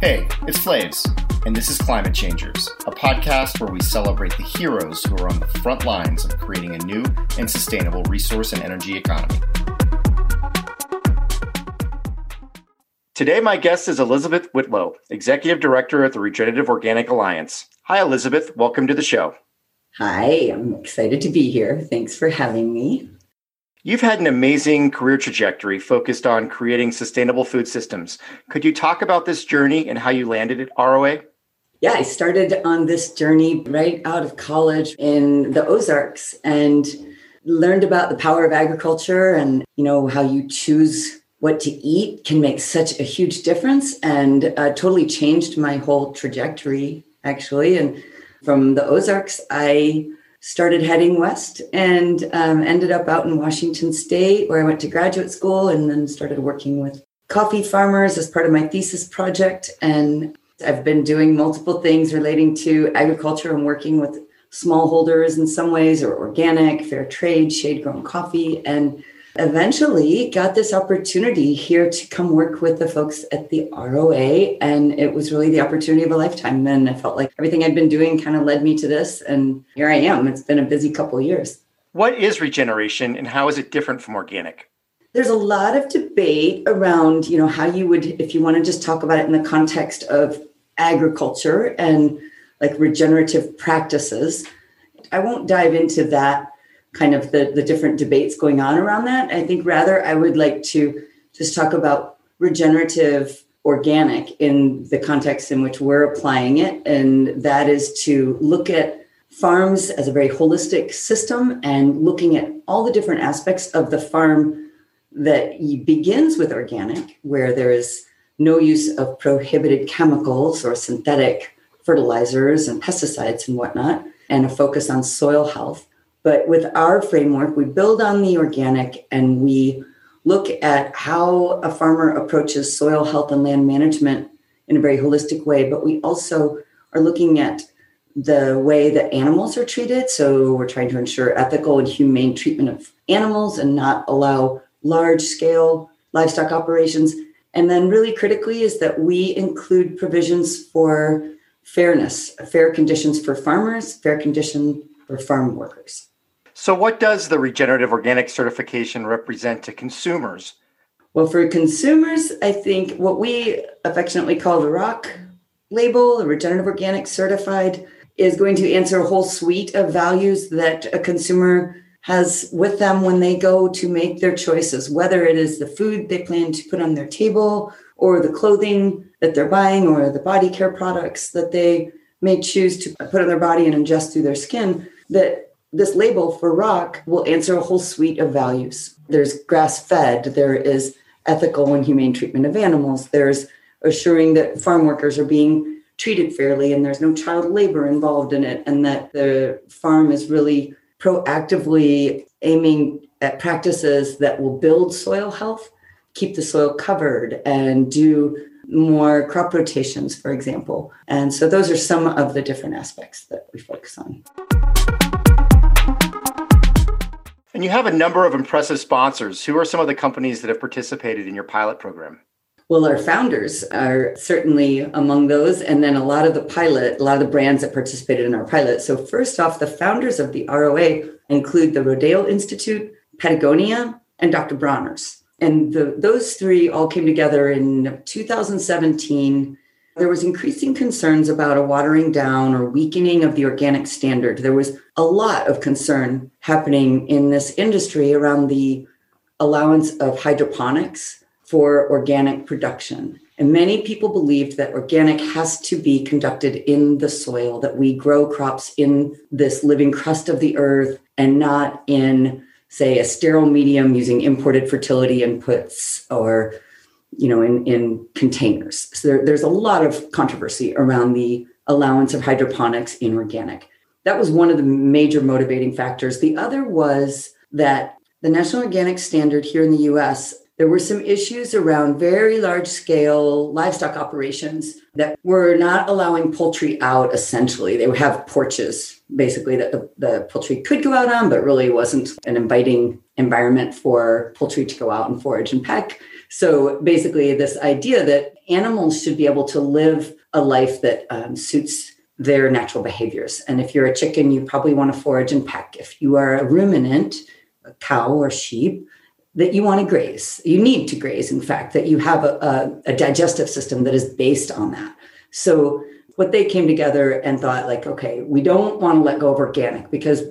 Hey, it's Flaves, and this is Climate Changers, a podcast where we celebrate the heroes who are on the front lines of creating a new and sustainable resource and energy economy. Today, my guest is Elizabeth Whitlow, Executive Director at the Regenerative Organic Alliance. Hi, Elizabeth. Welcome to the show. Hi, I'm excited to be here. Thanks for having me. You've had an amazing career trajectory focused on creating sustainable food systems. Could you talk about this journey and how you landed at ROA? Yeah, I started on this journey right out of college in the Ozarks and learned about the power of agriculture and you know how you choose what to eat can make such a huge difference and uh, totally changed my whole trajectory actually and from the Ozarks I started heading west and um, ended up out in Washington State, where I went to graduate school and then started working with coffee farmers as part of my thesis project. And I've been doing multiple things relating to agriculture and working with smallholders in some ways, or organic, fair trade, shade grown coffee. And eventually got this opportunity here to come work with the folks at the ROA. And it was really the opportunity of a lifetime. And I felt like everything I'd been doing kind of led me to this. And here I am. It's been a busy couple years. What is regeneration and how is it different from organic? There's a lot of debate around, you know, how you would, if you want to just talk about it in the context of agriculture and like regenerative practices. I won't dive into that kind of the, the different debates going on around that. I think rather I would like to just talk about regenerative organic in the context in which we're applying it. And that is to look at farms as a very holistic system and looking at all the different aspects of the farm that begins with organic, where there is no use of prohibited chemicals or synthetic fertilizers and pesticides and whatnot, and a focus on soil health. But with our framework, we build on the organic and we look at how a farmer approaches soil health and land management in a very holistic way. But we also are looking at the way that animals are treated. So we're trying to ensure ethical and humane treatment of animals and not allow large scale livestock operations. And then, really critically, is that we include provisions for fairness, fair conditions for farmers, fair condition for farm workers. So, what does the regenerative organic certification represent to consumers? Well, for consumers, I think what we affectionately call the ROC label, the regenerative organic certified, is going to answer a whole suite of values that a consumer has with them when they go to make their choices, whether it is the food they plan to put on their table, or the clothing that they're buying, or the body care products that they may choose to put on their body and ingest through their skin. That this label for ROC will answer a whole suite of values. There's grass fed, there is ethical and humane treatment of animals, there's assuring that farm workers are being treated fairly and there's no child labor involved in it, and that the farm is really proactively aiming at practices that will build soil health, keep the soil covered, and do more crop rotations, for example. And so those are some of the different aspects that we focus on. And you have a number of impressive sponsors. Who are some of the companies that have participated in your pilot program? Well, our founders are certainly among those, and then a lot of the pilot, a lot of the brands that participated in our pilot. So, first off, the founders of the ROA include the Rodale Institute, Patagonia, and Dr. Bronner's. And the, those three all came together in 2017 there was increasing concerns about a watering down or weakening of the organic standard. There was a lot of concern happening in this industry around the allowance of hydroponics for organic production. And many people believed that organic has to be conducted in the soil, that we grow crops in this living crust of the earth and not in, say, a sterile medium using imported fertility inputs or you know, in, in containers. So there, there's a lot of controversy around the allowance of hydroponics in organic. That was one of the major motivating factors. The other was that the National Organic Standard here in the US, there were some issues around very large scale livestock operations that were not allowing poultry out essentially. They would have porches basically that the, the poultry could go out on, but really wasn't an inviting environment for poultry to go out and forage and peck So basically, this idea that animals should be able to live a life that um, suits their natural behaviors. And if you're a chicken, you probably want to forage and peck. If you are a ruminant, a cow or sheep, that you want to graze. You need to graze, in fact, that you have a, a, a digestive system that is based on that. So what they came together and thought like, okay, we don't want to let go of organic because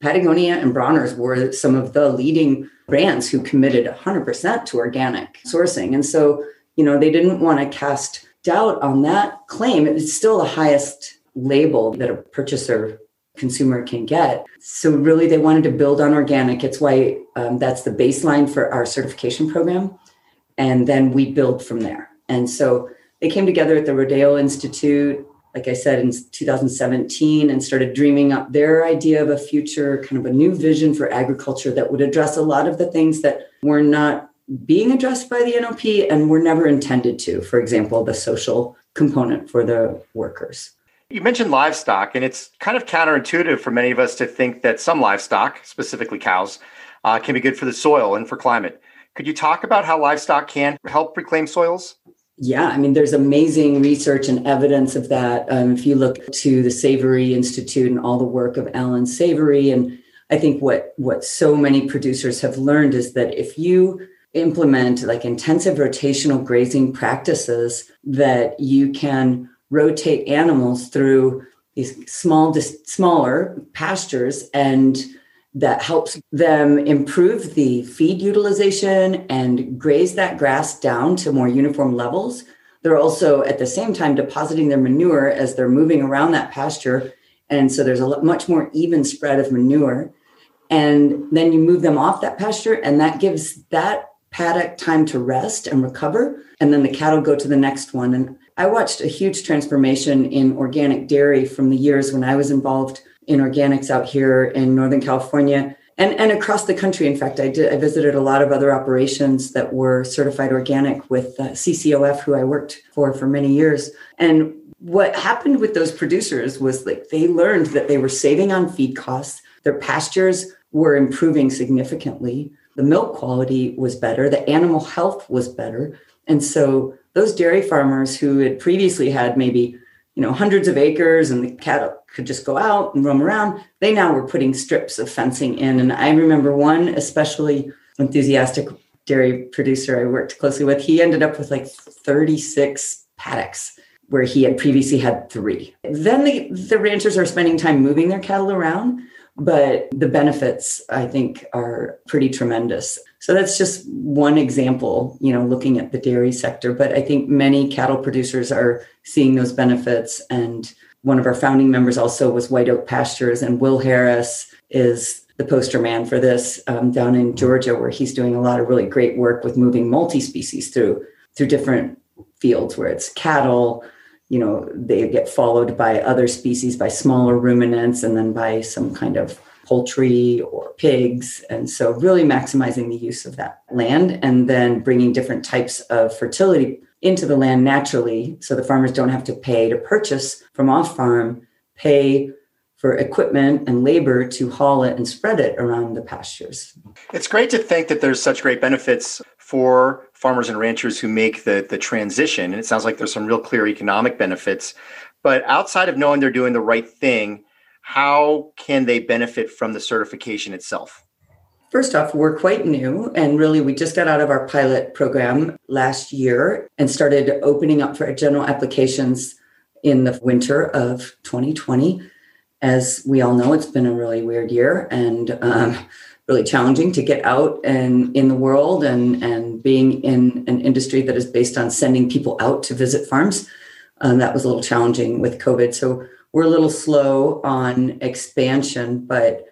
Patagonia and Bronner's were some of the leading brands who committed 100% to organic sourcing. And so, you know, they didn't want to cast doubt on that claim. It's still the highest label that a purchaser consumer can get. So really they wanted to build on organic. It's why um, that's the baseline for our certification program. And then we build from there. And so they came together at the Rodale Institute, like I said, in 2017 and started dreaming up their idea of a future, kind of a new vision for agriculture that would address a lot of the things that were not being addressed by the NOP and were never intended to. For example, the social component for the workers. You mentioned livestock, and it's kind of counterintuitive for many of us to think that some livestock, specifically cows, uh, can be good for the soil and for climate. Could you talk about how livestock can help reclaim soils? Yeah, I mean, there's amazing research and evidence of that. Um, if you look to the Savory Institute and all the work of Alan Savory, and I think what what so many producers have learned is that if you implement like intensive rotational grazing practices, that you can rotate animals through these small, smaller pastures and that helps them improve the feed utilization and graze that grass down to more uniform levels. They're also at the same time depositing their manure as they're moving around that pasture. And so there's a much more even spread of manure. And then you move them off that pasture, and that gives that paddock time to rest and recover. And then the cattle go to the next one. And I watched a huge transformation in organic dairy from the years when I was involved in organics out here in Northern California and, and across the country. In fact, I did I visited a lot of other operations that were certified organic with uh, CCOF, who I worked for for many years. And what happened with those producers was like they learned that they were saving on feed costs. Their pastures were improving significantly. The milk quality was better. The animal health was better. And so those dairy farmers who had previously had maybe you know hundreds of acres and the cattle could just go out and roam around they now were putting strips of fencing in. And i remember one especially enthusiastic dairy producer i worked closely with he ended up with like 36 paddocks where he had previously had three. Then the, the ranchers are spending time moving their cattle around but the benefits i think are pretty tremendous. So that's just one example you know looking at the dairy sector but i think many cattle producers are seeing those benefits. And one of our founding members also was white oak pastures and will harris is the poster man for this um, down in georgia where he's doing a lot of really great work with moving multi-species through through different fields where it's cattle you know they get followed by other species by smaller ruminants and then by some kind of poultry or pigs and so really maximizing the use of that land and then bringing different types of fertility into the land naturally so the farmers don't have to pay to purchase from off farm pay for equipment and labor to haul it and spread it around the pastures. It's great to think that there's such great benefits for farmers and ranchers who make the, the transition. And it sounds like there's some real clear economic benefits. But outside of knowing they're doing the right thing, how can they benefit from the certification itself? First off, we're quite new, and really, we just got out of our pilot program last year and started opening up for general applications in the winter of 2020 as we all know, it's been a really weird year and um, really challenging to get out and in the world and, and being in an industry that is based on sending people out to visit farms. Um, that was a little challenging with COVID. So we're a little slow on expansion, but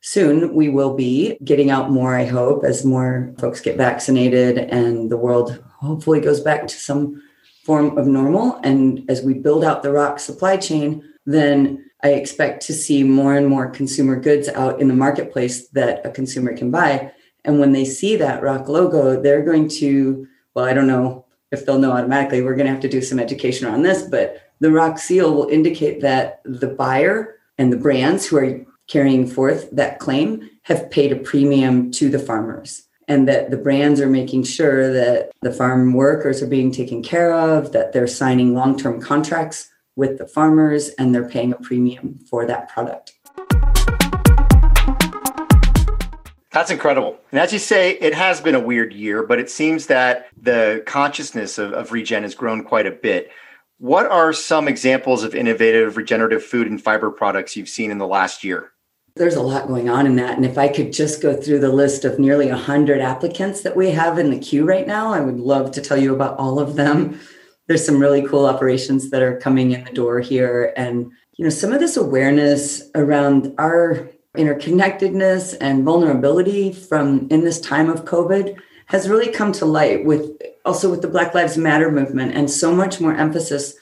soon we will be getting out more, I hope, as more folks get vaccinated and the world hopefully goes back to some form of normal. And as we build out the ROC supply chain, then I expect to see more and more consumer goods out in the marketplace that a consumer can buy. And when they see that ROC logo, they're going to, well, I don't know if they'll know automatically. We're going to have to do some education on this, but the ROC seal will indicate that the buyer and the brands who are carrying forth that claim have paid a premium to the farmers. and that the brands are making sure that the farm workers are being taken care of, that they're signing long term contracts with the farmers, and they're paying a premium for that product. That's incredible. And as you say, it has been a weird year, but it seems that the consciousness of, of regen has grown quite a bit. What are some examples of innovative regenerative food and fiber products you've seen in the last year? There's a lot going on in that. And if I could just go through the list of nearly 100 applicants that we have in the queue right now, I would love to tell you about all of them. There's some really cool operations that are coming in the door here. And, you know, some of this awareness around our interconnectedness and vulnerability from in this time of COVID has really come to light with also with the Black Lives Matter movement and so much more emphasis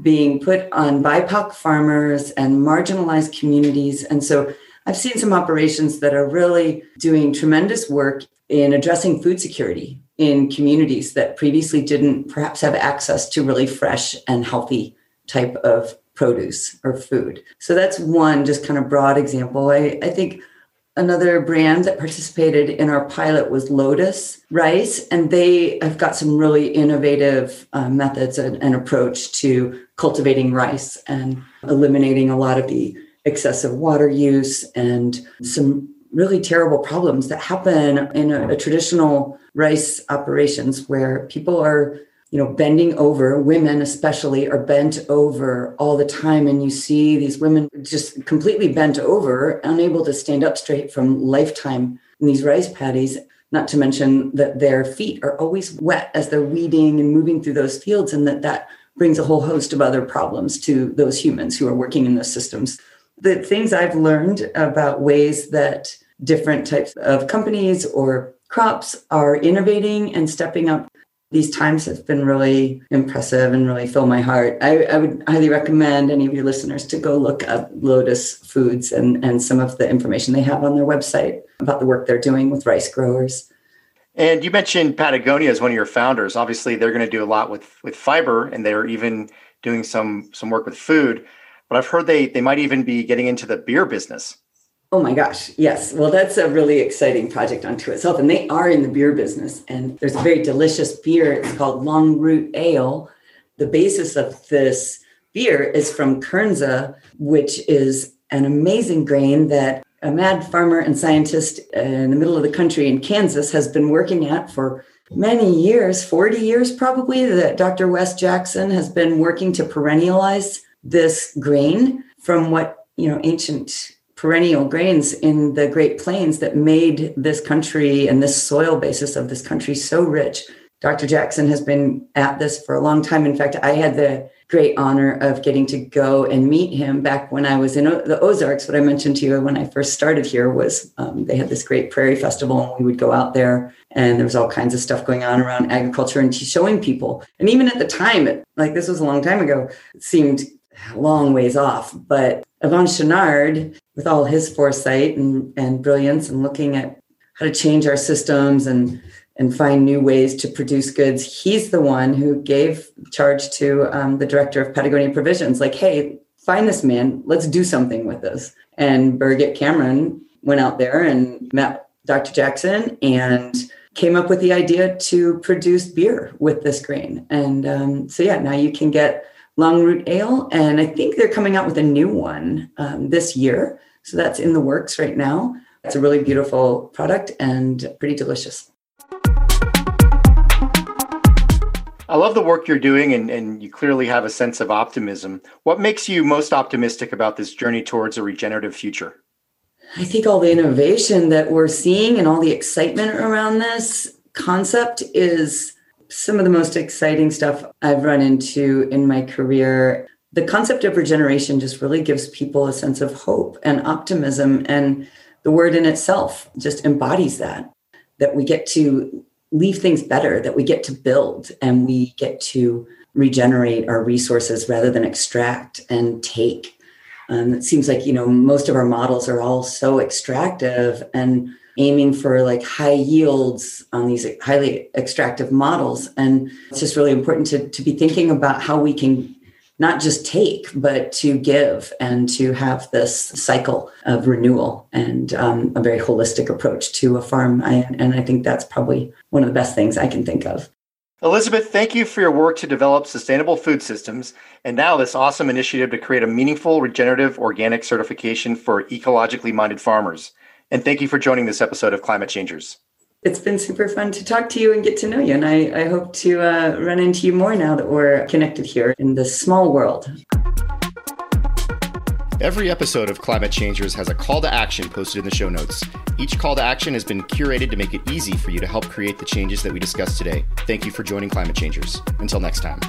being put on BIPOC farmers and marginalized communities. And so I've seen some operations that are really doing tremendous work in addressing food security in communities that previously didn't perhaps have access to really fresh and healthy type of produce or food. So that's one just kind of broad example. I, I think another brand that participated in our pilot was Lotus Rice, and they have got some really innovative uh, methods and, and approach to cultivating rice and eliminating a lot of the excessive water use and some really terrible problems that happen in a, a traditional rice operations where people are you know bending over women especially are bent over all the time. And you see these women just completely bent over unable to stand up straight from lifetime in these rice paddies not to mention that their feet are always wet as they're weeding and moving through those fields. And that that brings a whole host of other problems to those humans who are working in those systems. The things I've learned about ways that different types of companies or crops are innovating and stepping up these times have been really impressive and really fill my heart. I, I, would highly recommend any of your listeners to go look up Lotus Foods and, and some of the information they have on their website about the work they're doing with rice growers. And you mentioned Patagonia as one of your founders. Obviously, they're going to do a lot with with fiber, and they're even doing some some work with food but I've heard they they might even be getting into the beer business. Oh my gosh, yes. Well, that's a really exciting project unto itself. And they are in the beer business. And there's a very delicious beer. It's called Long Root Ale. The basis of this beer is from Kernza, which is an amazing grain that a mad farmer and scientist in the middle of the country in Kansas has been working at for many years 40 years probably that dr wes jackson has been working to perennialize this grain from what you know ancient perennial grains in the Great Plains that made this country and this soil basis of this country so rich. Dr. Jackson has been at this for a long time. In fact, I had the great honor of getting to go and meet him back when I was in the Ozarks. What I mentioned to you when I first started here was um, they had this great prairie festival, and we would go out there, and there was all kinds of stuff going on around agriculture and showing people. And even at the time, it, like this was a long time ago, it seemed long ways off. But Yvon Chouinard, with all his foresight and, and brilliance and looking at how to change our systems and and find new ways to produce goods, he's the one who gave charge to um, the director of Patagonia Provisions, like, hey, find this man, let's do something with this. And Birgit Cameron went out there and met Dr. Jackson and came up with the idea to produce beer with this grain. And um, so, yeah, now you can get Long Root Ale, and I think they're coming out with a new one um, this year. So that's in the works right now. It's a really beautiful product and pretty delicious. I love the work you're doing, and, and you clearly have a sense of optimism. What makes you most optimistic about this journey towards a regenerative future? I think all the innovation that we're seeing and all the excitement around this concept is some of the most exciting stuff I've run into in my career. The concept of regeneration just really gives people a sense of hope and optimism. And the word in itself just embodies that, that we get to leave things better, that we get to build and we get to regenerate our resources rather than extract and take. Um, it seems like, you know, most of our models are all so extractive and aiming for like high yields on these highly extractive models. And it's just really important to, to be thinking about how we can not just take, but to give and to have this cycle of renewal and um, a very holistic approach to a farm. I, and I think that's probably one of the best things I can think of. Elizabeth, thank you for your work to develop sustainable food systems and now this awesome initiative to create a meaningful regenerative organic certification for ecologically minded farmers. And thank you for joining this episode of Climate Changers. It's been super fun to talk to you and get to know you. And I, I hope to uh, run into you more now that we're connected here in this small world. Every episode of Climate Changers has a call to action posted in the show notes. Each call to action has been curated to make it easy for you to help create the changes that we discussed today. Thank you for joining Climate Changers. Until next time.